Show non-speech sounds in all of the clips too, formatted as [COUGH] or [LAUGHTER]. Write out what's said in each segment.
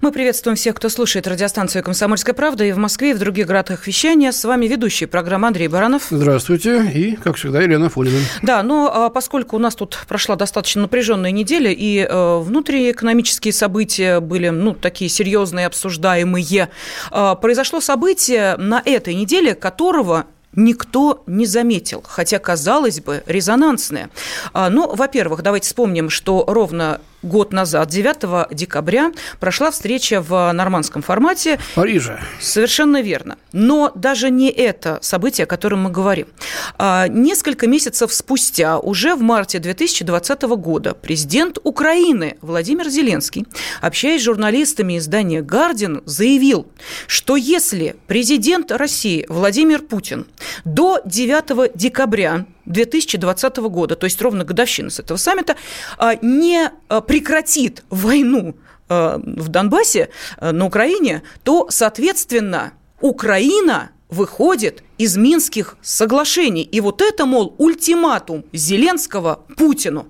Мы приветствуем всех, кто слушает радиостанцию «Комсомольская правда» и в Москве, и в других городах вещания. С вами ведущий программы Андрей Баранов. Здравствуйте. И, как всегда, Елена Фонина. Да, но а, поскольку у нас тут прошла достаточно напряженная неделя, и э, внутриэкономические события были, ну, такие серьезные, обсуждаемые, э, произошло событие на этой неделе, которого никто не заметил, хотя, казалось бы, резонансное. Ну, во-первых, давайте вспомним, что ровно год назад, 9 декабря, прошла встреча в нормандском формате. В Париже. Совершенно верно. Но даже не это событие, о котором мы говорим. А, несколько месяцев спустя, уже в марте 2020 года, президент Украины Владимир Зеленский, общаясь с журналистами издания «Гардиан», заявил, что если президент России Владимир Путин до 9 декабря 2020 года, то есть ровно годовщина с этого саммита, а, не а, прекратит войну а, в Донбассе, на Украине, то, соответственно, Украина выходит из Минских соглашений. И вот это, мол, ультиматум Зеленского Путину.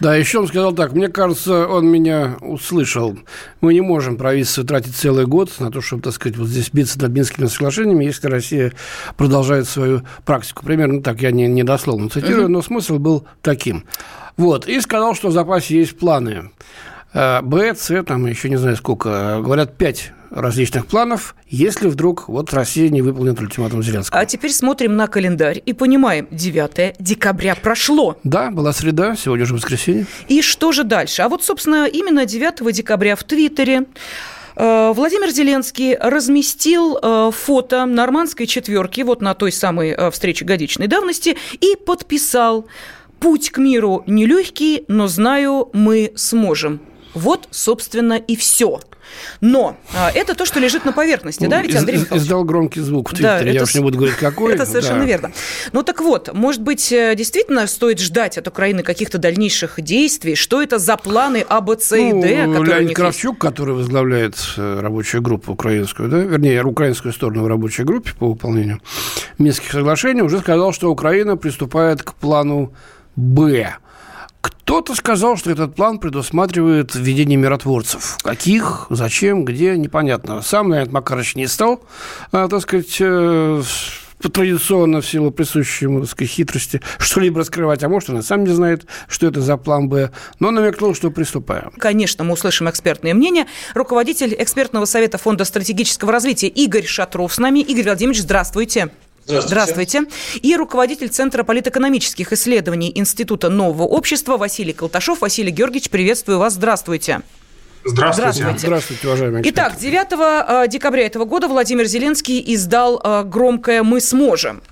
Да, еще он сказал так, мне кажется, он меня услышал. Мы не можем правительство тратить целый год на то, чтобы, так сказать, вот здесь биться над Минскими соглашениями, если Россия продолжает свою практику. Примерно так, я не, не дословно цитирую, но смысл был таким. Вот, и сказал, что в запасе есть планы. Э, Б, С, там еще не знаю сколько, говорят, пять различных планов, если вдруг вот Россия не выполнит ультиматум Зеленского. А теперь смотрим на календарь и понимаем, 9 декабря прошло. Да, была среда, сегодня уже воскресенье. И что же дальше? А вот, собственно, именно 9 декабря в Твиттере э, Владимир Зеленский разместил э, фото нормандской четверки вот на той самой э, встрече годичной давности и подписал «Путь к миру нелегкий, но знаю, мы сможем». Вот, собственно, и все. Но а, это то, что лежит на поверхности, да, ведь Андрей Михайлович? Издал громкий звук в Твиттере, да, я уж не буду говорить, какой. [LAUGHS] Это совершенно да. верно. Ну так вот, может быть, э, действительно стоит ждать от Украины каких-то дальнейших действий? Что это за планы А, Б, С и Д? Ну, Леонид Кравчук, который возглавляет э, рабочую группу украинскую, да, вернее, украинскую сторону в рабочей группе по выполнению Минских соглашений, уже сказал, что Украина приступает к плану Б кто-то сказал, что этот план предусматривает введение миротворцев. Каких, зачем, где, непонятно. Сам Леонид Макарович не стал, а, так сказать, э, традиционно в силу присущей ему хитрости что-либо раскрывать, а может, он и сам не знает, что это за план Б, но намекнул, что приступаем. Конечно, мы услышим экспертное мнение. Руководитель экспертного совета Фонда стратегического развития Игорь Шатров с нами. Игорь Владимирович, здравствуйте. Здравствуйте. Здравствуйте. И руководитель Центра политэкономических исследований Института нового общества Василий Колташов. Василий Георгиевич, приветствую вас. Здравствуйте. Здравствуйте. Здравствуйте. Здравствуйте, уважаемые Итак, 9 э, декабря этого года Владимир Зеленский издал э, громкое «Мы сможем».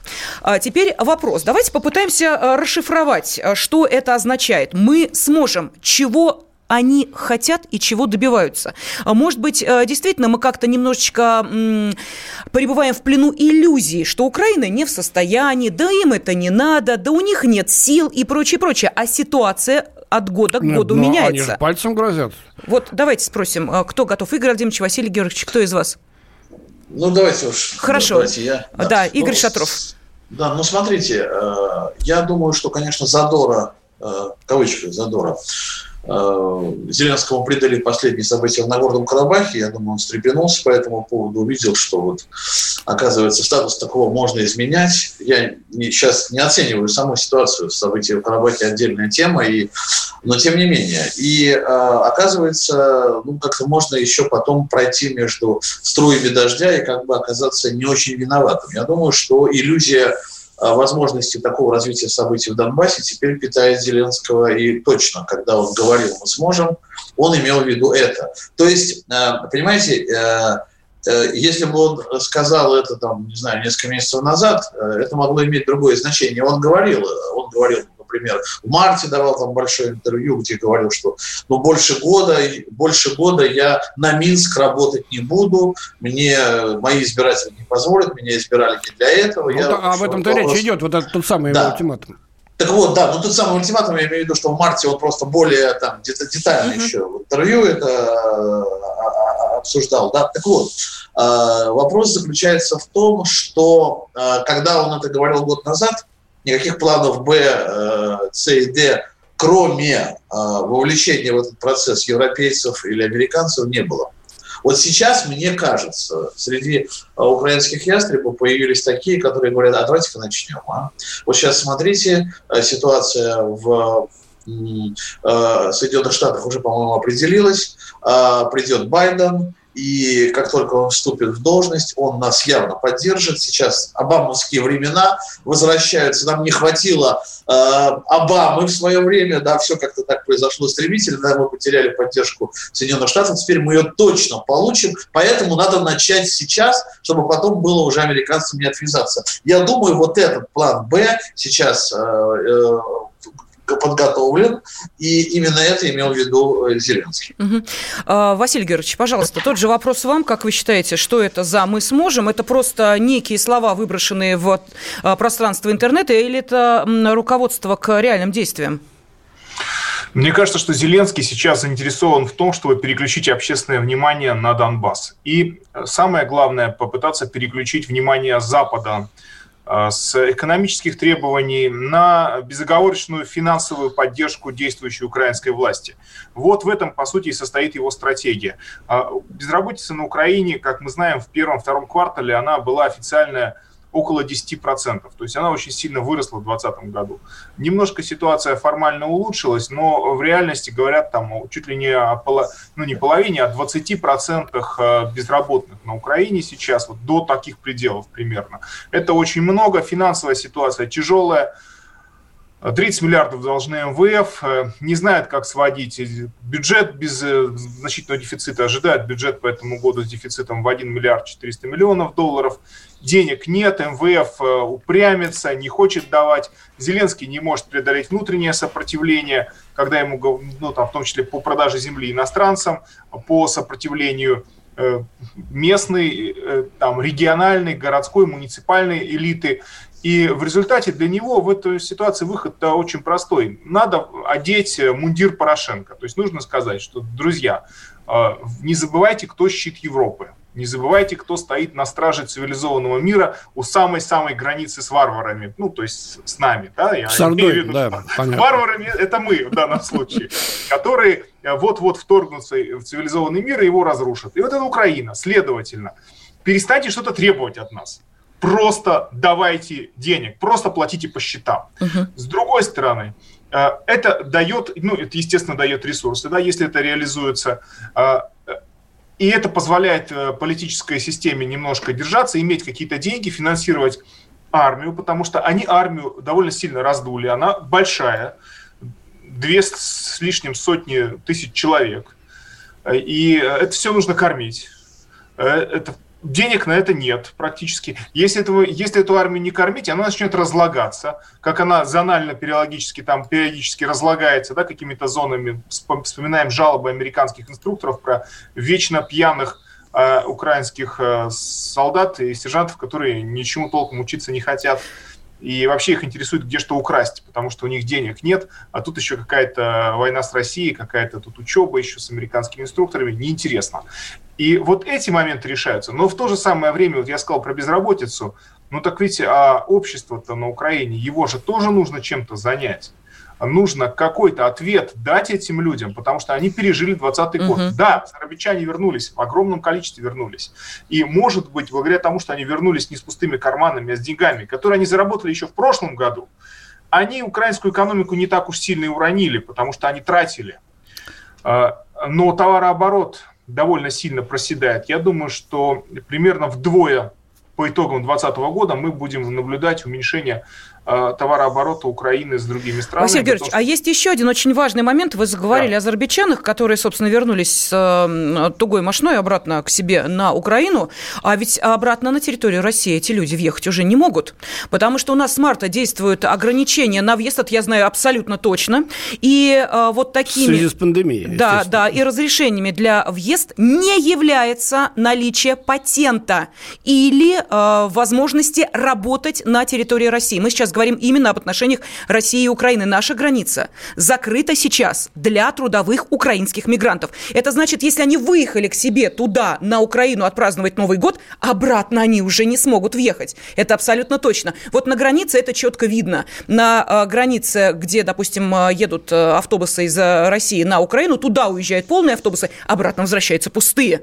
А теперь вопрос. Давайте попытаемся э, расшифровать, что это означает. «Мы сможем». Чего они хотят и чего добиваются. А может быть, э, действительно, мы как-то немножечко пребываем в плену иллюзии, что Украина не в состоянии, да им это не надо, да у них нет сил и прочее, прочее. А ситуация от года к году нет, меняется. Они же пальцем грозят. Вот давайте спросим, э, кто готов? Игорь Владимирович, Василий Георгиевич, кто из вас? Ну, давайте уж. Хорошо. Давайте я. Да, да Игорь ну, Шатров. Да, ну смотрите, э, я думаю, что, конечно, задора, в кавычках задора, Зеленскому придали последние события в Нагорном Карабахе. Я думаю, он встрепенулся по этому поводу, увидел, что вот, оказывается, статус такого можно изменять. Я не, сейчас не оцениваю саму ситуацию. События в Карабахе отдельная тема, и, но тем не менее. И э, оказывается, ну, как-то можно еще потом пройти между струями дождя и как бы оказаться не очень виноватым. Я думаю, что иллюзия возможности такого развития событий в Донбассе теперь питает Зеленского и точно, когда он говорил «мы сможем», он имел в виду это. То есть, э, понимаете, э, э, если бы он сказал это, там, не знаю, несколько месяцев назад, это могло иметь другое значение. Он говорил, он говорил например, в марте давал там большое интервью, где говорил, что ну, больше года, больше года я на Минск работать не буду, мне мои избиратели не позволят, меня избирали не для этого. Ну, я, да, об этом-то речь идет, вот этот тот самый да. ультиматум. Так вот, да, ну тот самый ультиматум, я имею в виду, что в марте он просто более там детально mm-hmm. еще в интервью это а, а, обсуждал, да. Так вот, а, вопрос заключается в том, что когда он это говорил год назад, никаких планов Б, э, С и Д, кроме вовлечения в этот процесс европейцев или американцев, не было. Вот сейчас, мне кажется, среди э, украинских ястребов появились такие, которые говорят, а давайте-ка начнем. А? Вот сейчас смотрите, э, ситуация в э, Соединенных Штатах уже, по-моему, определилась. Придет Байден, и как только он вступит в должность, он нас явно поддержит. Сейчас обамовские времена возвращаются. Нам не хватило э, Обамы в свое время, да, все как-то так произошло стремительно, мы потеряли поддержку Соединенных Штатов, теперь мы ее точно получим, поэтому надо начать сейчас, чтобы потом было уже американцам не отвязаться. Я думаю, вот этот план Б сейчас э, э, подготовлен, и именно это имел в виду э, Зеленский. Угу. А, Василий Георгиевич, пожалуйста, тот же вопрос вам. Как вы считаете, что это за «мы сможем»? Это просто некие слова, выброшенные в а, пространство интернета, или это руководство к реальным действиям? Мне кажется, что Зеленский сейчас заинтересован в том, чтобы переключить общественное внимание на Донбасс. И э, самое главное, попытаться переключить внимание Запада с экономических требований на безоговорочную финансовую поддержку действующей украинской власти. Вот в этом, по сути, и состоит его стратегия. А безработица на Украине, как мы знаем, в первом-втором квартале она была официальная около 10%. То есть она очень сильно выросла в 2020 году. Немножко ситуация формально улучшилась, но в реальности говорят там чуть ли не о поло... ну, не половине, а 20% э, безработных на Украине сейчас, вот до таких пределов примерно. Это очень много, финансовая ситуация тяжелая. 30 миллиардов должны МВФ, э, не знают, как сводить бюджет без э, значительного дефицита, ожидают бюджет по этому году с дефицитом в 1 миллиард 400 миллионов долларов. Денег нет, МВФ э, упрямится, не хочет давать. Зеленский не может преодолеть внутреннее сопротивление, когда ему, ну, там, в том числе по продаже земли иностранцам, по сопротивлению местной, там, региональной, городской, муниципальной элиты. И в результате для него в этой ситуации выход очень простой. Надо одеть мундир Порошенко. То есть нужно сказать, что, друзья, э, не забывайте, кто щит Европы. Не забывайте, кто стоит на страже цивилизованного мира у самой-самой границы с варварами. Ну, то есть с нами. Да? Я с Ордой, виду, да, Варварами – это мы в данном случае, которые вот-вот вторгнутся в цивилизованный мир и его разрушат. И вот это Украина. Следовательно, перестаньте что-то требовать от нас просто давайте денег, просто платите по счетам. Угу. С другой стороны, э, это дает, ну, это, естественно, дает ресурсы, да, если это реализуется. Э, и это позволяет э, политической системе немножко держаться, иметь какие-то деньги, финансировать армию, потому что они армию довольно сильно раздули. Она большая, две с лишним сотни тысяч человек. И это все нужно кормить. Это денег на это нет практически. Если, этого, если эту армию не кормить, она начнет разлагаться, как она зонально периодически, там, периодически разлагается да, какими-то зонами. Вспоминаем жалобы американских инструкторов про вечно пьяных э, украинских э, солдат и сержантов, которые ничему толком учиться не хотят. И вообще их интересует, где что украсть, потому что у них денег нет, а тут еще какая-то война с Россией, какая-то тут учеба еще с американскими инструкторами, неинтересно. И вот эти моменты решаются. Но в то же самое время, вот я сказал про безработицу, ну так ведь а общество-то на Украине, его же тоже нужно чем-то занять. Нужно какой-то ответ дать этим людям, потому что они пережили 20 год. Угу. Да, зарабичане вернулись, в огромном количестве вернулись. И, может быть, благодаря тому, что они вернулись не с пустыми карманами, а с деньгами, которые они заработали еще в прошлом году, они украинскую экономику не так уж сильно и уронили, потому что они тратили. А, но товарооборот довольно сильно проседает. Я думаю, что примерно вдвое по итогам 2020 года мы будем наблюдать уменьшение товарооборота Украины с другими странами. Василий Георгиевич, что... а есть еще один очень важный момент. Вы заговорили да. о азербайджанах, которые, собственно, вернулись с э, тугой мошной обратно к себе на Украину, а ведь обратно на территорию России эти люди въехать уже не могут, потому что у нас с марта действуют ограничения на въезд, это я знаю абсолютно точно, и э, вот такими... В связи с пандемией, Да, да, и разрешениями для въезд не является наличие патента или э, возможности работать на территории России. Мы сейчас говорим именно об отношениях России и Украины. Наша граница закрыта сейчас для трудовых украинских мигрантов. Это значит, если они выехали к себе туда, на Украину, отпраздновать Новый год, обратно они уже не смогут въехать. Это абсолютно точно. Вот на границе это четко видно. На э, границе, где, допустим, э, едут э, автобусы из России на Украину, туда уезжают полные автобусы, обратно возвращаются пустые.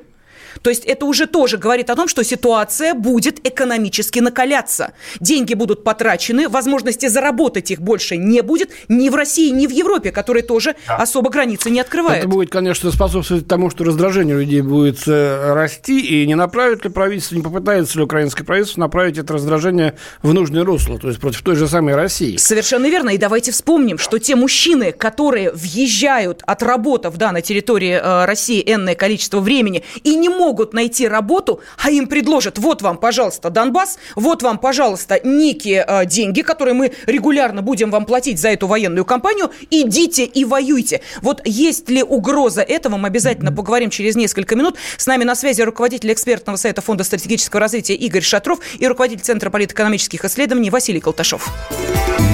То есть это уже тоже говорит о том, что ситуация будет экономически накаляться. Деньги будут потрачены, возможности заработать их больше не будет ни в России, ни в Европе, которые тоже да. особо границы не открывают. Это будет, конечно, способствовать тому, что раздражение людей будет э, расти, и не направит ли правительство, не попытается ли украинское правительство направить это раздражение в нужное русло, то есть против той же самой России. Совершенно верно. И давайте вспомним, что те мужчины, которые въезжают, отработав да, на территории э, России энное количество времени и не могут найти работу, а им предложат, вот вам, пожалуйста, Донбасс, вот вам, пожалуйста, некие э, деньги, которые мы регулярно будем вам платить за эту военную кампанию, идите и воюйте. Вот есть ли угроза этого, мы обязательно поговорим через несколько минут. С нами на связи руководитель экспертного совета Фонда стратегического развития Игорь Шатров и руководитель Центра политэкономических исследований Василий Колташов.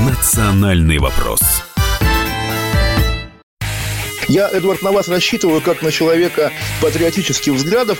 Национальный вопрос. Я, Эдвард, на вас рассчитываю как на человека патриотических взглядов.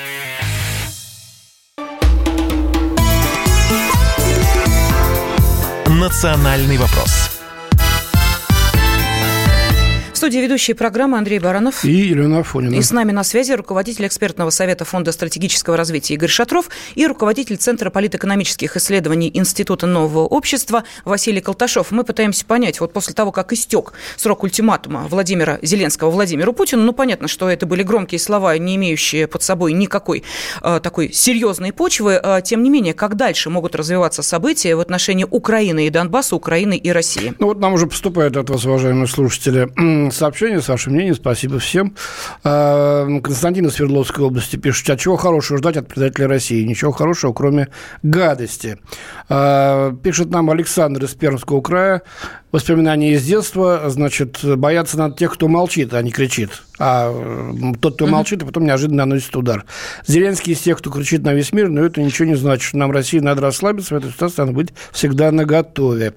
«Национальный вопрос» студии ведущие программы Андрей Баранов. И Елена Афонина. И с нами на связи руководитель экспертного совета Фонда стратегического развития Игорь Шатров и руководитель Центра политэкономических исследований Института нового общества Василий Колташов. Мы пытаемся понять, вот после того, как истек срок ультиматума Владимира Зеленского Владимиру Путину, ну, понятно, что это были громкие слова, не имеющие под собой никакой э, такой серьезной почвы. Э, тем не менее, как дальше могут развиваться события в отношении Украины и Донбасса, Украины и России? Ну, вот нам уже поступает от вас, уважаемые слушатели, [CLEARS THROAT] сообщение, с вашим мнением. Спасибо всем. А, Константин из Свердловской области пишет, а чего хорошего ждать от предателя России? Ничего хорошего, кроме гадости. А, пишет нам Александр из Пермского края воспоминания из детства, значит, бояться надо тех, кто молчит, а не кричит. А тот, кто молчит, а потом неожиданно наносит удар. Зеленский из тех, кто кричит на весь мир, но это ничего не значит. Нам России надо расслабиться, в этой ситуации надо быть всегда наготове.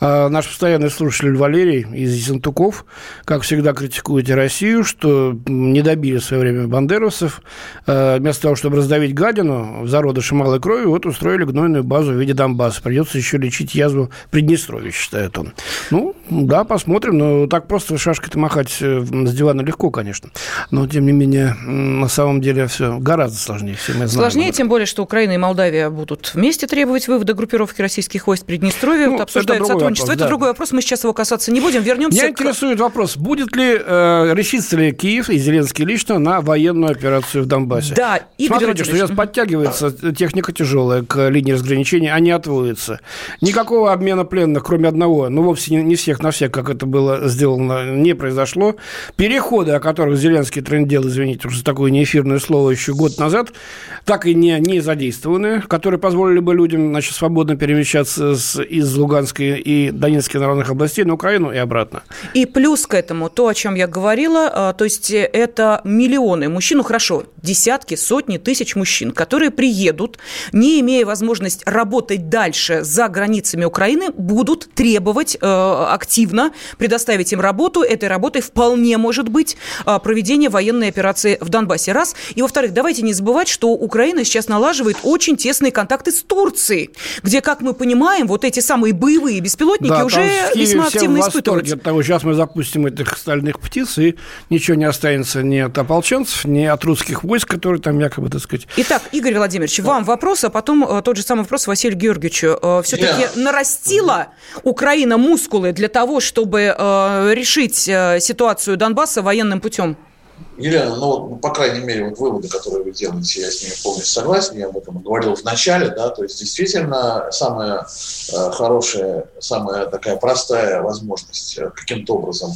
А наш постоянный слушатель Валерий из Ессентуков, как всегда, критикуете Россию, что не добили в свое время бандеровцев. А вместо того, чтобы раздавить гадину в зародыше малой крови, вот устроили гнойную базу в виде Донбасса. Придется еще лечить язву Приднестровья, считает он. Ну, да, посмотрим. Но так просто шашкой-то махать э, с дивана легко, конечно. Но, тем не менее, на самом деле все гораздо сложнее. Все мы знаем. Сложнее, тем более, что Украина и Молдавия будут вместе требовать вывода группировки российских войск Приднестровья. Ну, вот обсуждают это сотрудничество. Вопрос, это да. другой вопрос. Мы сейчас его касаться не будем. Вернемся Меня к... интересует вопрос. Будет ли, э, решится ли Киев и Зеленский лично на военную операцию в Донбассе? Да. Игорь Смотрите, что сейчас подтягивается техника тяжелая к линии разграничения, они отводятся. Никакого обмена пленных, кроме одного, ну, вовсе не, не всех на всех, как это было сделано, не произошло. Переходы, о которых Зеленский трендел, извините, уже такое неэфирное слово еще год назад, так и не, не задействованы, которые позволили бы людям значит, свободно перемещаться с, из Луганской и Донецкой народных областей на Украину и обратно. И плюс к этому то, о чем я говорила, а, то есть это миллионы мужчин, ну хорошо, десятки, сотни тысяч мужчин, которые приедут, не имея возможность работать дальше за границами Украины, будут требовать активно, предоставить им работу. Этой работой вполне может быть проведение военной операции в Донбассе. Раз. И, во-вторых, давайте не забывать, что Украина сейчас налаживает очень тесные контакты с Турцией, где, как мы понимаем, вот эти самые боевые беспилотники да, уже весьма активно испытываются. От того, сейчас мы запустим этих стальных птиц, и ничего не останется ни от ополченцев, ни от русских войск, которые там якобы, так сказать... Итак, Игорь Владимирович, вам вопрос, а потом э, тот же самый вопрос Василию Георгиевичу. Э, Все-таки yeah. нарастила Украина мускулы для того, чтобы э, решить ситуацию Донбасса военным путем? Елена, ну, по крайней мере, вот выводы, которые вы делаете, я с ними полностью согласен, я об этом говорил в начале, да, то есть действительно самая э, хорошая, самая такая простая возможность э, каким-то образом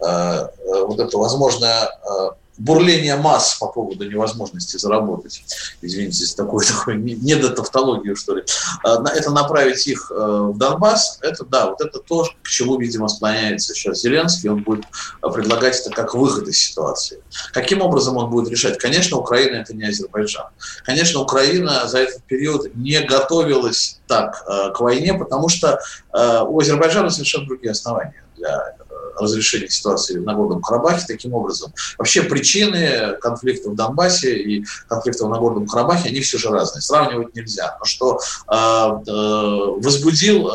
э, э, вот это возможное э, бурление масс по поводу невозможности заработать, извините за такую, [LAUGHS] такую недотавтологию, что ли, а, это направить их э, в Донбасс, это да, вот это то, к чему, видимо, склоняется сейчас Зеленский, он будет предлагать это как выход из ситуации. Каким образом он будет решать? Конечно, Украина это не Азербайджан. Конечно, Украина за этот период не готовилась так э, к войне, потому что э, у Азербайджана совершенно другие основания для разрешения ситуации в Нагорном Карабахе таким образом. Вообще причины конфликта в Донбассе и конфликта в Нагорном Карабахе, они все же разные. Сравнивать нельзя. Но что э, э, возбудил э,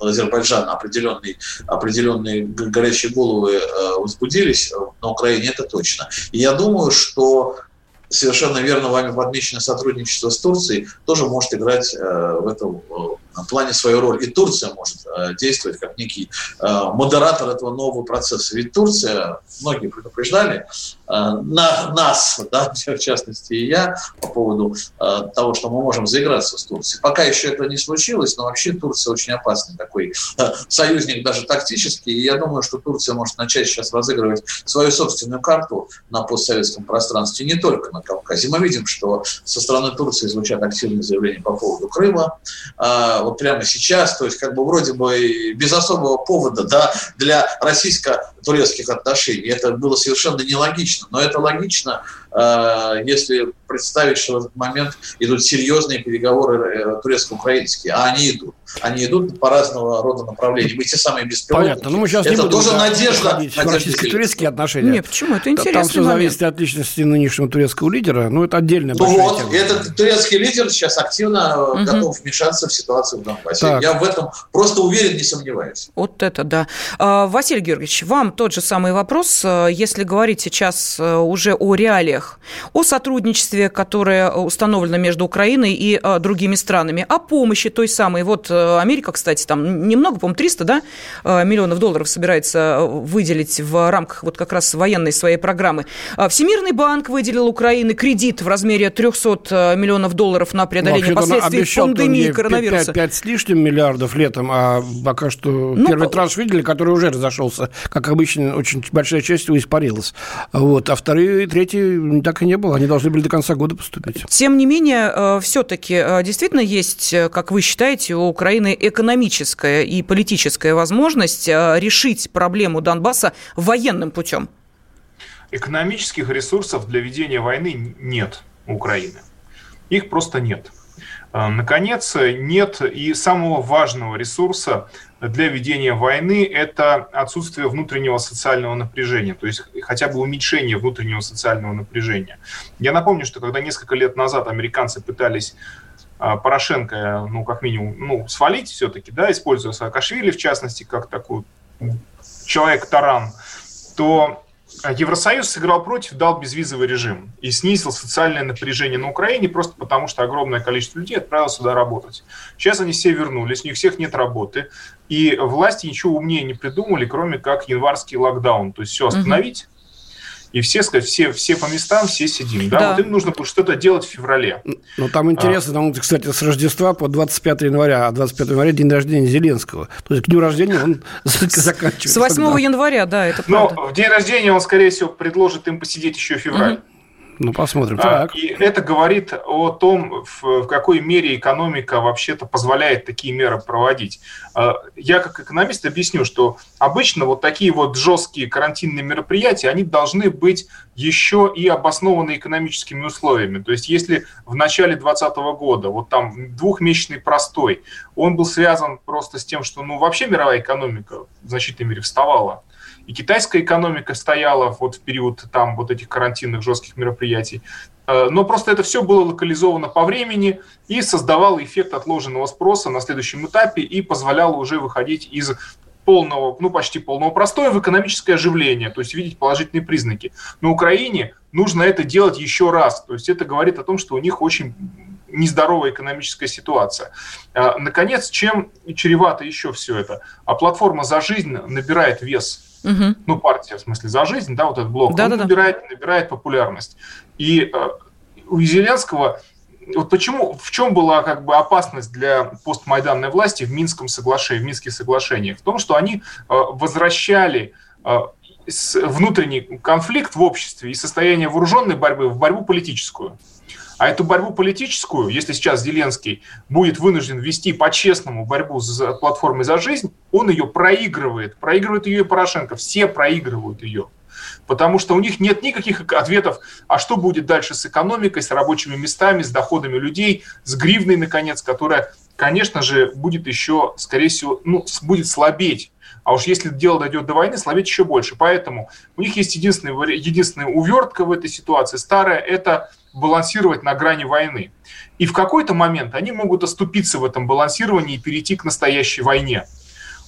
Азербайджан определенные, определенные горячие головы э, возбудились на Украине, это точно. И я думаю, что совершенно верно вами подмеченное сотрудничество с Турцией тоже может играть э, в этом в плане свою роль. И Турция может э, действовать как некий э, модератор этого нового процесса. Ведь Турция, многие предупреждали, э, на нас, [LAUGHS] да, в частности и я, по поводу того, что мы можем заиграться с Турцией. Пока еще это не случилось, но вообще Турция очень опасный такой союзник даже тактический. И я думаю, что Турция может начать сейчас разыгрывать свою собственную карту на постсоветском пространстве, не только на Кавказе. Мы видим, что со стороны Турции звучат активные заявления по поводу Крыма вот прямо сейчас, то есть как бы вроде бы без особого повода да, для российско-турецких отношений. Это было совершенно нелогично, но это логично, э, если представить, что в этот момент идут серьезные переговоры э, турецко-украинские, а они идут. Они идут по разного рода направлениям. И те самые беспилотники. Понятно. Ну, мы сейчас это не будем тоже надежда. Российско-турецкие отношения. Нет, почему? Это интересно. Там все зависит от личности нынешнего турецкого лидера. Ну, это отдельная Ну вот, тема. этот турецкий лидер сейчас активно угу. готов вмешаться в ситуацию в Донбассе. Так. Я в этом просто уверен, не сомневаюсь. Вот это да. А, Василий Георгиевич, вам тот же самый вопрос. Если говорить сейчас э, уже о реалиях, о сотрудничестве, которое установлено между Украиной и э, другими странами, о помощи той самой. Вот э, Америка, кстати, там немного, по-моему, 300 да, миллионов долларов собирается выделить в рамках вот как раз военной своей программы. Всемирный банк выделил Украине кредит в размере 300 миллионов долларов на преодоление последствий пандемии коронавируса. 5, 5 с лишним миллиардов летом, а пока что ну, первый транш видели, который уже разошелся. Как обычно, очень большая часть его испарилась. Вот. А вторые и третьи так и не было. Они должны были до конца года поступить. Тем не менее, э, все-таки э, действительно есть, э, как вы считаете, у Украины экономическая и политическая возможность решить проблему Донбасса военным путем? Экономических ресурсов для ведения войны нет у Украины. Их просто нет. А, наконец, нет и самого важного ресурса для ведения войны – это отсутствие внутреннего социального напряжения, то есть хотя бы уменьшение внутреннего социального напряжения. Я напомню, что когда несколько лет назад американцы пытались а, Порошенко, ну, как минимум, ну, свалить все-таки, да, используя Саакашвили, в частности, как такой человек-таран, то Евросоюз сыграл против, дал безвизовый режим и снизил социальное напряжение на Украине просто потому, что огромное количество людей отправилось сюда работать. Сейчас они все вернулись, у них всех нет работы, и власти ничего умнее не придумали, кроме как январский локдаун, то есть все остановить, и все сказать, все, все по местам, все сидим. Да? Да. Вот им нужно будет что-то делать в феврале. Ну, там интересно, а. там, кстати, с Рождества по 25 января, а 25 января день рождения Зеленского. То есть к дню рождения он [LAUGHS] заканчивается. С 8 тогда. января, да, это правда. Но в день рождения он, скорее всего, предложит им посидеть еще в феврале. Ну, посмотрим. А, так. И это говорит о том, в, какой мере экономика вообще-то позволяет такие меры проводить. А, я как экономист объясню, что обычно вот такие вот жесткие карантинные мероприятия, они должны быть еще и обоснованы экономическими условиями. То есть если в начале 2020 года вот там двухмесячный простой, он был связан просто с тем, что ну вообще мировая экономика в значительной мере вставала, и китайская экономика стояла вот в период там вот этих карантинных жестких мероприятий. Э, но просто это все было локализовано по времени и создавало эффект отложенного спроса на следующем этапе и позволяло уже выходить из полного, ну почти полного простоя в экономическое оживление, то есть видеть положительные признаки. На Украине нужно это делать еще раз, то есть это говорит о том, что у них очень нездоровая экономическая ситуация. Э, наконец, чем чревато еще все это? А платформа «За жизнь» набирает вес Угу. Ну, партия, в смысле, за жизнь, да, вот этот блок, да, он да, набирает, набирает популярность. И э, у Зеленского вот почему, в чем была как бы опасность для постмайданной власти в Минском соглашении, в Минских соглашениях? В том, что они э, возвращали э, внутренний конфликт в обществе и состояние вооруженной борьбы в борьбу политическую. А эту борьбу политическую, если сейчас Зеленский будет вынужден вести по-честному борьбу с платформой «За жизнь», он ее проигрывает. Проигрывает ее и Порошенко. Все проигрывают ее. Потому что у них нет никаких ответов, а что будет дальше с экономикой, с рабочими местами, с доходами людей, с гривной, наконец, которая, конечно же, будет еще, скорее всего, ну, будет слабеть. А уж если дело дойдет до войны, слабеть еще больше. Поэтому у них есть единственная, единственная увертка в этой ситуации, старая, это балансировать на грани войны. И в какой-то момент они могут оступиться в этом балансировании и перейти к настоящей войне.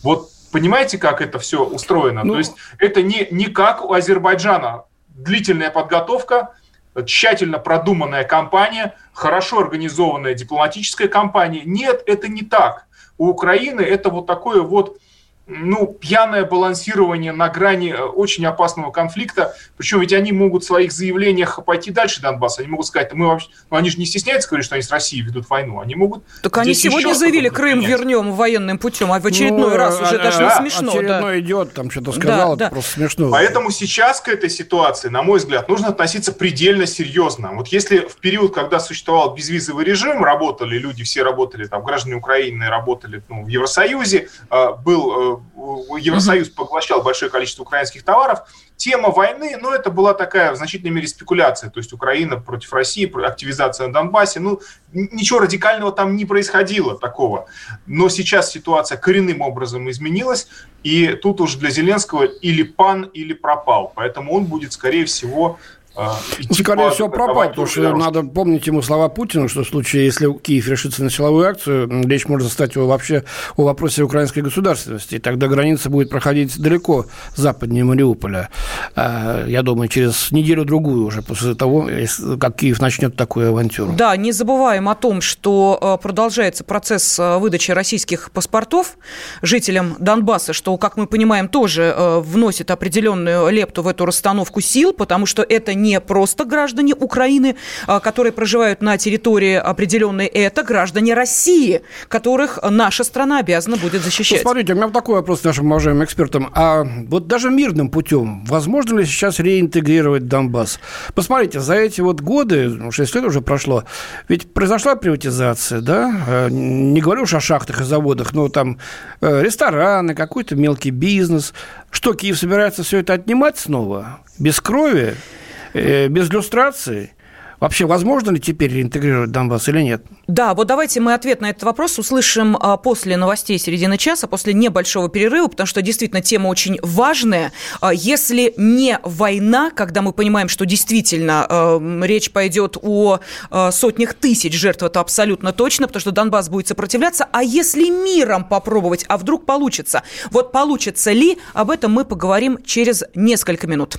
Вот понимаете, как это все устроено? Ну, То есть это не, не как у Азербайджана. Длительная подготовка, тщательно продуманная кампания, хорошо организованная дипломатическая кампания. Нет, это не так. У Украины это вот такое вот ну, пьяное балансирование на грани э, очень опасного конфликта. Причем ведь они могут в своих заявлениях пойти дальше Донбасса. Они могут сказать, мы вообще, ну, они же не стесняются говорить, что они с Россией ведут войну. Они могут... Так они сегодня заявили, Крым принять. вернем военным путем, а в очередной ну, раз уже а, даже да, смешно. Очередной да. идет, там что-то сказал, да, это да. просто смешно. Поэтому сейчас к этой ситуации, на мой взгляд, нужно относиться предельно серьезно. Вот если в период, когда существовал безвизовый режим, работали люди, все работали, там, граждане Украины работали ну, в Евросоюзе, э, был э, Евросоюз поглощал большое количество украинских товаров. Тема войны, ну, это была такая в значительной мере спекуляция. То есть Украина против России, активизация на Донбассе. Ну, ничего радикального там не происходило такого. Но сейчас ситуация коренным образом изменилась. И тут уж для Зеленского или пан, или пропал. Поэтому он будет, скорее всего, скорее всего, пропал, потому что надо помнить ему слова Путина, что в случае, если Киев решится на силовую акцию, речь может стать вообще о вопросе украинской государственности. И тогда граница будет проходить далеко западнее Мариуполя. А, я думаю, через неделю-другую уже после того, как Киев начнет такую авантюру. Да, не забываем о том, что а, продолжается процесс выдачи российских паспортов жителям Донбасса, что, как мы понимаем, тоже вносит определенную лепту в эту расстановку сил, потому что это не просто граждане Украины, а, которые проживают на территории определенной, это граждане России, которых наша страна обязана будет защищать. Смотрите, у меня такой вопрос нашим уважаемым экспертам. А вот даже мирным путем возможно ли сейчас реинтегрировать Донбасс? Посмотрите, за эти вот годы, 6 ну, лет уже прошло, ведь произошла приватизация, да? Э, не говорю уж о шахтах и заводах, но там э, рестораны, какой-то мелкий бизнес. Что, Киев собирается все это отнимать снова? Без крови? Э, без иллюстрации Вообще, возможно ли теперь реинтегрировать Донбасс или нет? Да, вот давайте мы ответ на этот вопрос услышим а, после новостей середины часа, после небольшого перерыва, потому что действительно тема очень важная. А, если не война, когда мы понимаем, что действительно э, речь пойдет о сотнях тысяч жертв, это абсолютно точно, потому что Донбасс будет сопротивляться, а если миром попробовать, а вдруг получится? Вот получится ли, об этом мы поговорим через несколько минут.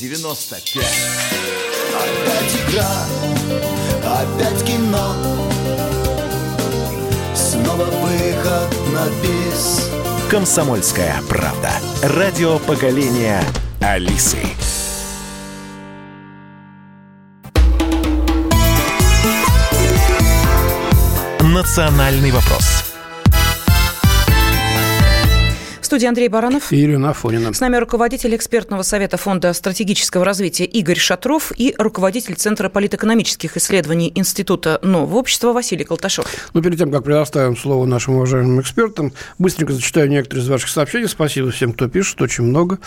95. Опять игра, опять кино. Снова выход на бис. «Комсомольская правда». Радио поколения Алисы. «Национальный вопрос» студии Андрей Баранов. И Ирина Афонина. С нами руководитель экспертного совета Фонда стратегического развития Игорь Шатров и руководитель Центра политэкономических исследований Института Нового общества Василий Колташов. Ну, перед тем, как предоставим слово нашим уважаемым экспертам, быстренько зачитаю некоторые из ваших сообщений. Спасибо всем, кто пишет, очень много.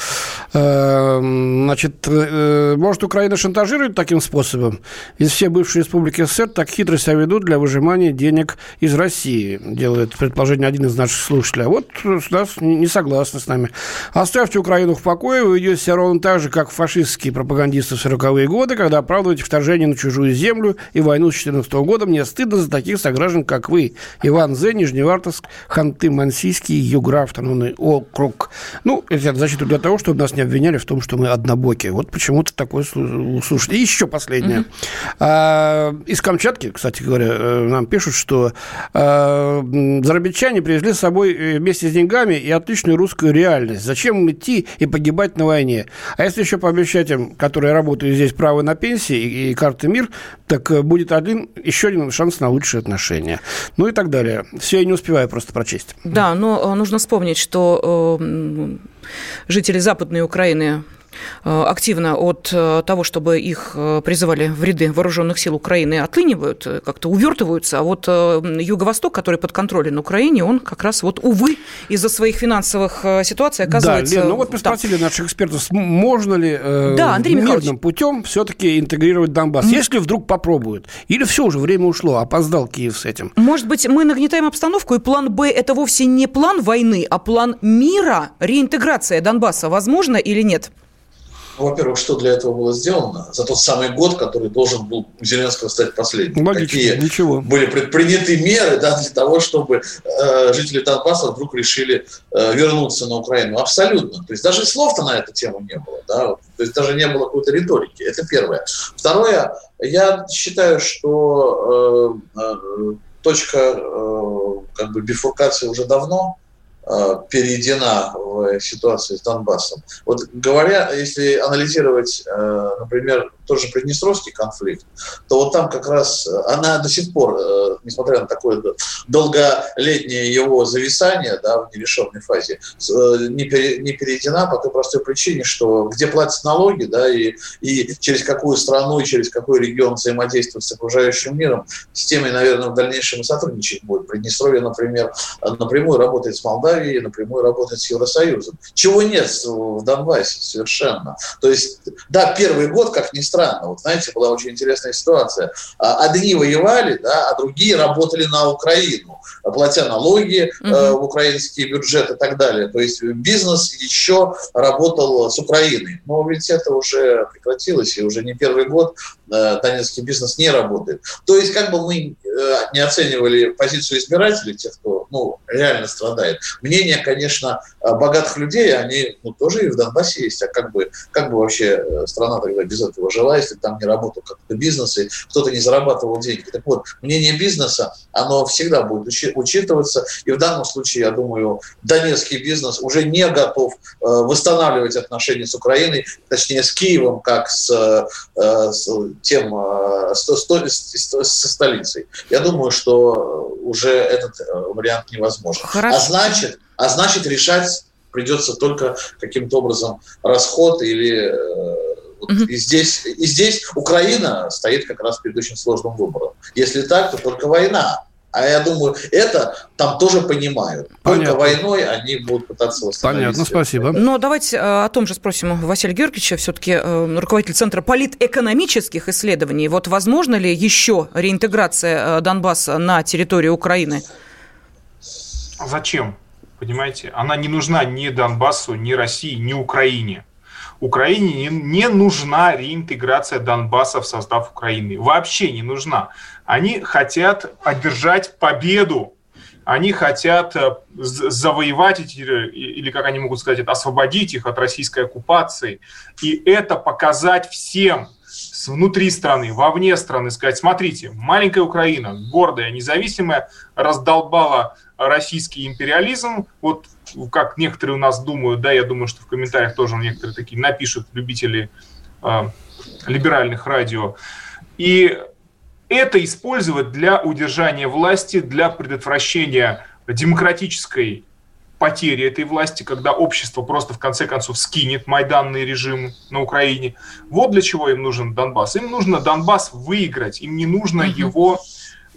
Эм, значит, э, может, Украина шантажирует таким способом? Из всех бывших республик СССР так хитро себя ведут для выжимания денег из России, делает предположение один из наших слушателей. А вот у нас не согласны с нами. Оставьте Украину в покое, вы идете себя ровно так же, как фашистские пропагандисты в 40-е годы, когда оправдываете вторжение на чужую землю и войну с 14 -го года. Мне стыдно за таких сограждан, как вы. Иван Зе, Нижневартовск, Ханты-Мансийский, Югра, автономный округ. Ну, это защиту для того, чтобы нас не обвиняли в том, что мы однобокие. Вот почему-то такое слушайте. И еще последнее. А, из Камчатки, кстати говоря, э, нам пишут, что а, зарабичане привезли с собой э, вместе с деньгами и отлично обычную русскую реальность. Зачем идти и погибать на войне? А если еще пообещать им, которые работают здесь, право на пенсии и, и карты МИР, так э, будет один, еще один шанс на лучшие отношения. Ну и так далее. Все, я не успеваю просто прочесть. Да, но э, нужно вспомнить, что э, жители Западной Украины активно от э, того, чтобы их э, призывали в ряды вооруженных сил Украины, отлынивают, как-то увертываются. А вот Юго-Восток, который под контролем Украине, он как раз вот, увы, из-за своих финансовых ситуаций оказывается... Да, Лен, ну вот мы спросили наших экспертов, можно ли э, да, Андрей мирным путем все-таки интегрировать Донбасс, mm. если вдруг попробуют? Или все уже, время ушло, опоздал Киев с этим? Может быть, мы нагнетаем обстановку, и план «Б» – это вовсе не план войны, а план мира, реинтеграция Донбасса. Возможно или нет? Ну, во-первых, что для этого было сделано за тот самый год, который должен был у Зеленского стать последним? Логично, Какие ничего. были предприняты меры да, для того, чтобы э, жители Донбасса вдруг решили э, вернуться на Украину? Абсолютно. То есть даже слов-то на эту тему не было. Да? То есть даже не было какой-то риторики. Это первое. Второе, я считаю, что э, э, точка э, как бы бифуркации уже давно Э, перейдена в ситуацию с Донбассом. Вот говоря, если анализировать, э, например, тот же Приднестровский конфликт, то вот там как раз она до сих пор, э, несмотря на такое долголетнее его зависание да, в нерешенной фазе, не, перейдена по той простой причине, что где платят налоги, да, и, и через какую страну, и через какой регион взаимодействовать с окружающим миром, с теми, наверное, в дальнейшем сотрудничать будет. Приднестровье, например, напрямую работает с Молдавией, напрямую работать с Евросоюзом. Чего нет в Донбассе совершенно. То есть, да, первый год, как ни странно, вот знаете, была очень интересная ситуация. А, одни воевали, да, а другие работали на Украину, платя налоги угу. э, в украинский бюджет и так далее. То есть бизнес еще работал с Украиной. Но ведь это уже прекратилось, и уже не первый год э, донецкий бизнес не работает. То есть, как бы мы не оценивали позицию избирателей, тех, кто ну, реально страдает, мнения, конечно, богатых людей, они ну, тоже и в Донбассе есть. А как бы, как бы вообще э, страна тогда без этого жила, если там не работал как-то бизнес, и кто-то не зарабатывал деньги. Так вот, мнение бизнеса, оно всегда будет учитываться. И в данном случае, я думаю, донецкий бизнес уже не готов э, восстанавливать отношения с Украиной, точнее, с Киевом, как с, э, с тем, с, с, с столицей. Я думаю, что уже этот вариант невозможен. А Хорошо. А значит, а значит решать придется только каким-то образом расход или вот угу. и, здесь, и здесь Украина стоит как раз перед очень сложным выбором. Если так, то только война. А я думаю, это там тоже понимают. Понятно. Только войной они будут пытаться восстановить. Понятно, спасибо. Но давайте э, о том же спросим Василия Георгиевича, все-таки э, руководитель Центра политэкономических исследований. Вот возможно ли еще реинтеграция э, Донбасса на территорию Украины? Зачем? Понимаете? Она не нужна ни Донбассу, ни России, ни Украине. Украине не нужна реинтеграция Донбасса в состав Украины. Вообще не нужна. Они хотят одержать победу они хотят э, завоевать эти, или как они могут сказать, освободить их от российской оккупации. И это показать всем, внутри страны, вовне страны, сказать, смотрите, маленькая Украина, гордая, независимая, раздолбала российский империализм, вот как некоторые у нас думают, да, я думаю, что в комментариях тоже некоторые такие напишут любители э, либеральных радио. И это использовать для удержания власти, для предотвращения демократической потери этой власти, когда общество просто в конце концов скинет майданный режим на Украине. Вот для чего им нужен Донбасс. Им нужно Донбасс выиграть, им не нужно uh-huh. его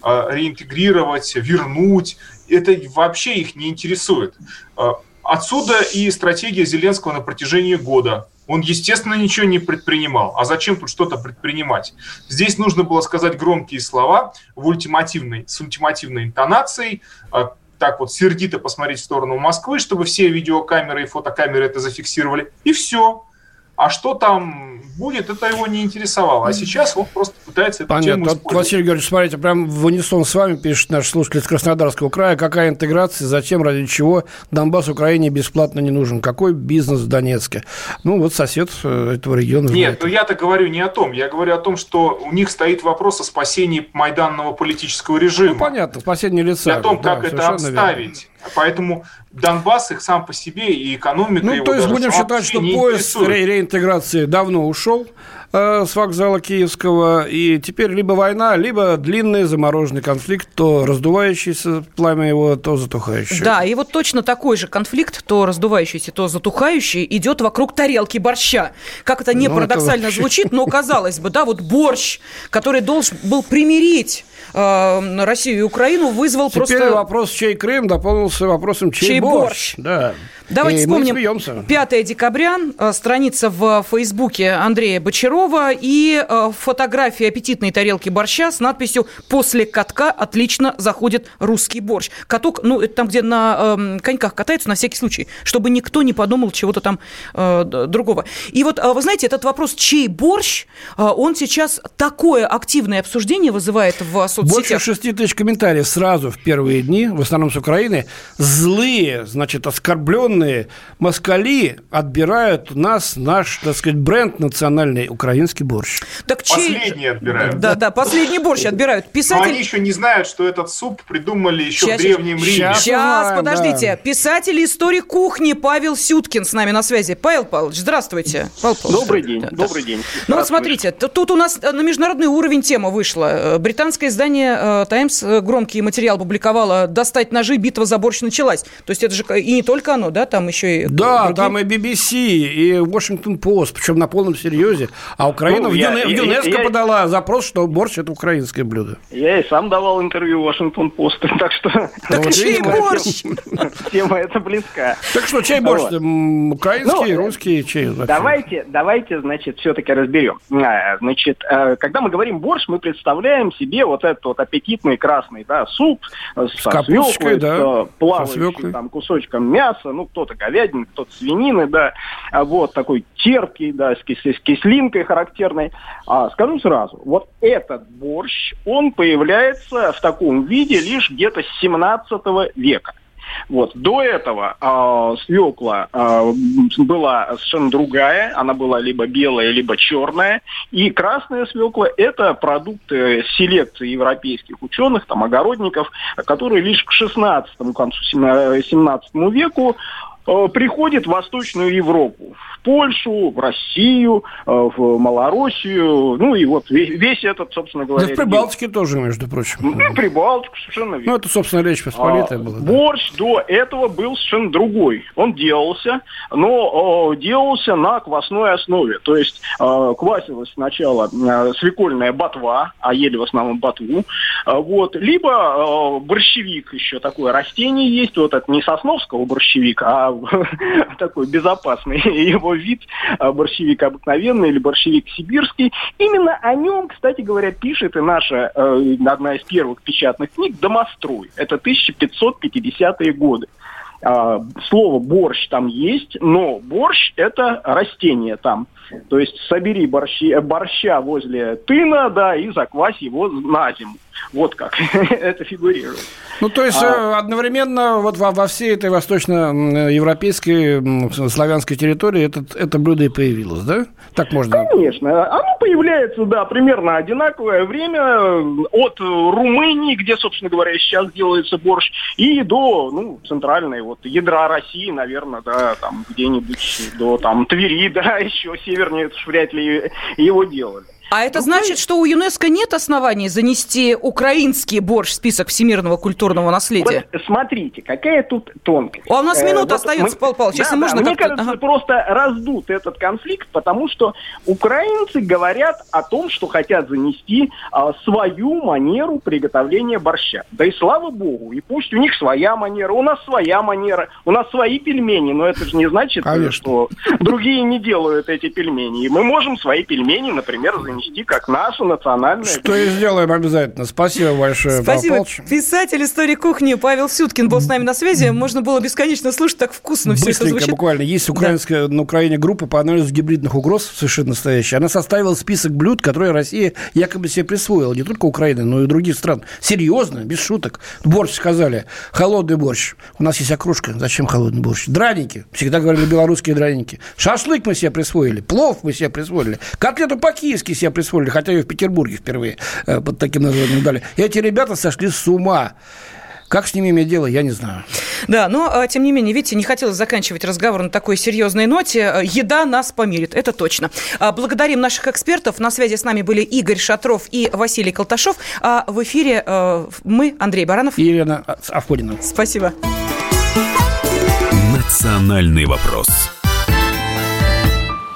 э, реинтегрировать, вернуть. Это вообще их не интересует. Э, отсюда и стратегия Зеленского на протяжении года он, естественно, ничего не предпринимал. А зачем тут что-то предпринимать? Здесь нужно было сказать громкие слова в ультимативной, с ультимативной интонацией, а, так вот сердито посмотреть в сторону Москвы, чтобы все видеокамеры и фотокамеры это зафиксировали. И все. А что там будет, это его не интересовало. А сейчас он просто пытается эту Понятно. тему использовать. Василий Георгиевич, смотрите, прям в унисон с вами пишет наш слушатель из Краснодарского края. Какая интеграция, зачем, ради чего Донбасс Украине бесплатно не нужен? Какой бизнес в Донецке? Ну, вот сосед э, этого региона. Нет, ну я-то говорю не о том. Я говорю о том, что у них стоит вопрос о спасении майданного политического режима. Ну, понятно, спасение лица. И о том, да, как это обставить. Верно. Поэтому Донбасс их сам по себе и экономика ну, его то есть будем считать, что поезд ре- реинтеграции давно ушел э, с вокзала Киевского, и теперь либо война, либо длинный замороженный конфликт, то раздувающийся пламя его, то затухающее. Да, и вот точно такой же конфликт, то раздувающийся, то затухающий, идет вокруг тарелки борща. Как это не ну, парадоксально это вообще... звучит, но казалось бы, да, вот борщ, который должен был примирить э, Россию и Украину, вызвал Теперь просто... вопрос, чей Крым, дополнился вопросом, чей, чей борщ. борщ. Да. Давайте и вспомним. 5 декабря, э, страница в Фейсбуке Андрея Бочарова и э, фотография аппетитной тарелки борща с надписью «После катка отлично заходит русский борщ». Каток, ну, это там, где на э, коньках катаются, на всякий случай, чтобы никто не подумал чего-то там э, другого. И вот, э, вы знаете, этот вопрос «чей борщ?», он сейчас такое активное обсуждение вызывает в соцсетях. Больше 6 тысяч комментариев сразу в первые дни, в основном с Украины. Злые, значит, оскорбленные вооруженные москали отбирают у нас наш, так сказать, бренд национальный украинский борщ. Так чей... Последний отбирают. Да, да, последний борщ отбирают. Писатель... Но они еще не знают, что этот суп придумали еще сейчас, в Древнем Риме. Сейчас, сейчас подождите. Да. Писатель историк кухни Павел Сюткин с нами на связи. Павел Павлович, здравствуйте. Павел Павлович, добрый день, да, добрый день. Ну вот смотрите, тут у нас на международный уровень тема вышла. Э, британское издание «Таймс» э, громкий материал публиковало «Достать ножи, битва за борщ началась». То есть это же и не только оно, да, там еще и Да, другие... там и BBC, и Washington Post, причем на полном серьезе. А Украина ну, в, я, в ЮНЕСКО я, подала я... запрос, что борщ – это украинское блюдо. Я и сам давал интервью Washington Post, [LAUGHS] так что... Так ну, чей борщ? [LAUGHS] Тема эта близка. Так что, чей борщ? Украинский, ну, русский, чей? Давайте, давайте, значит, все-таки разберем. А, значит, э, когда мы говорим борщ, мы представляем себе вот этот вот аппетитный красный да, суп с, с капусткой, да, с плавающим там кусочком мяса, ну, кто-то говядины, кто-то свинины, да, а вот такой терпкий, да, с, кис с кислинкой характерной. А, скажу сразу, вот этот борщ, он появляется в таком виде лишь где-то с 17 века. Вот. До этого э, свекла э, была совершенно другая. Она была либо белая, либо черная. И красная свекла – это продукт селекции европейских ученых, там, огородников, которые лишь к 16 к концу 17 веку приходит в Восточную Европу, в Польшу, в Россию, э, в Малороссию, ну и вот весь, весь этот, собственно говоря... Да в Прибалтике регион. тоже, между прочим. Ну, Прибалтику, совершенно верно. Ну, это, собственно, Речь Посполитая а, была. Да. Борщ до этого был совершенно другой. Он делался, но э, делался на квасной основе. То есть э, квасилась сначала э, свекольная ботва, а ели в основном ботву, э, вот, либо э, борщевик еще такое растение есть, вот это не сосновского борщевик, а [LAUGHS] такой безопасный [LAUGHS] его вид, а, борщевик обыкновенный или борщевик сибирский. Именно о нем, кстати говоря, пишет и наша э, одна из первых печатных книг «Домострой». Это 1550-е годы. а, слово борщ там есть, но борщ это растение там. То есть собери борщи, борща возле тына, да, и заквась его на зиму. Вот как [LAUGHS] это фигурирует. Ну, то есть а... Э, одновременно вот во, во всей этой восточноевропейской славянской территории это, это блюдо и появилось, да? Так можно? Конечно. Оно появляется, да, примерно одинаковое время от Румынии, где, собственно говоря, сейчас делается борщ, и до, ну, центральной вот ядра России, наверное, да, там где-нибудь до там Твери, [LAUGHS] да, еще севернее, это ли его делали. А это значит, что у ЮНЕСКО нет оснований занести украинский борщ в список всемирного культурного наследия? Вот смотрите, какая тут тонкость. А у нас минута э, остается, мы... Павел Павлович, да, если да, можно Мне кажется, ага. просто раздут этот конфликт, потому что украинцы говорят о том, что хотят занести а, свою манеру приготовления борща. Да и слава богу, и пусть у них своя манера, у нас своя манера, у нас свои пельмени, но это же не значит, Конечно. что другие не делают эти пельмени. И мы можем свои пельмени, например, занести нести как нашу национальную. Что и сделаем обязательно. Спасибо большое, Спасибо. Павел Писатель истории кухни Павел Сюткин был с нами на связи. Можно было бесконечно слушать, так вкусно все это звучит. буквально. Есть украинская, да. на Украине группа по анализу гибридных угроз, совершенно настоящая. Она составила список блюд, которые Россия якобы себе присвоила. Не только Украина, но и других стран. Серьезно, без шуток. Борщ сказали. Холодный борщ. У нас есть окружка. Зачем холодный борщ? Драники. Всегда говорили белорусские драники. Шашлык мы себе присвоили. Плов мы себе присвоили. Котлету по-киевски себе присвоили, хотя ее в Петербурге впервые э, под таким названием дали. И эти ребята сошли с ума. Как с ними иметь дело, я не знаю. Да, но, а, тем не менее, видите, не хотелось заканчивать разговор на такой серьезной ноте. Э, еда нас помирит, это точно. А, благодарим наших экспертов. На связи с нами были Игорь Шатров и Василий Колташов. А в эфире э, мы, Андрей Баранов. И Елена Авкудина. Спасибо. Национальный вопрос.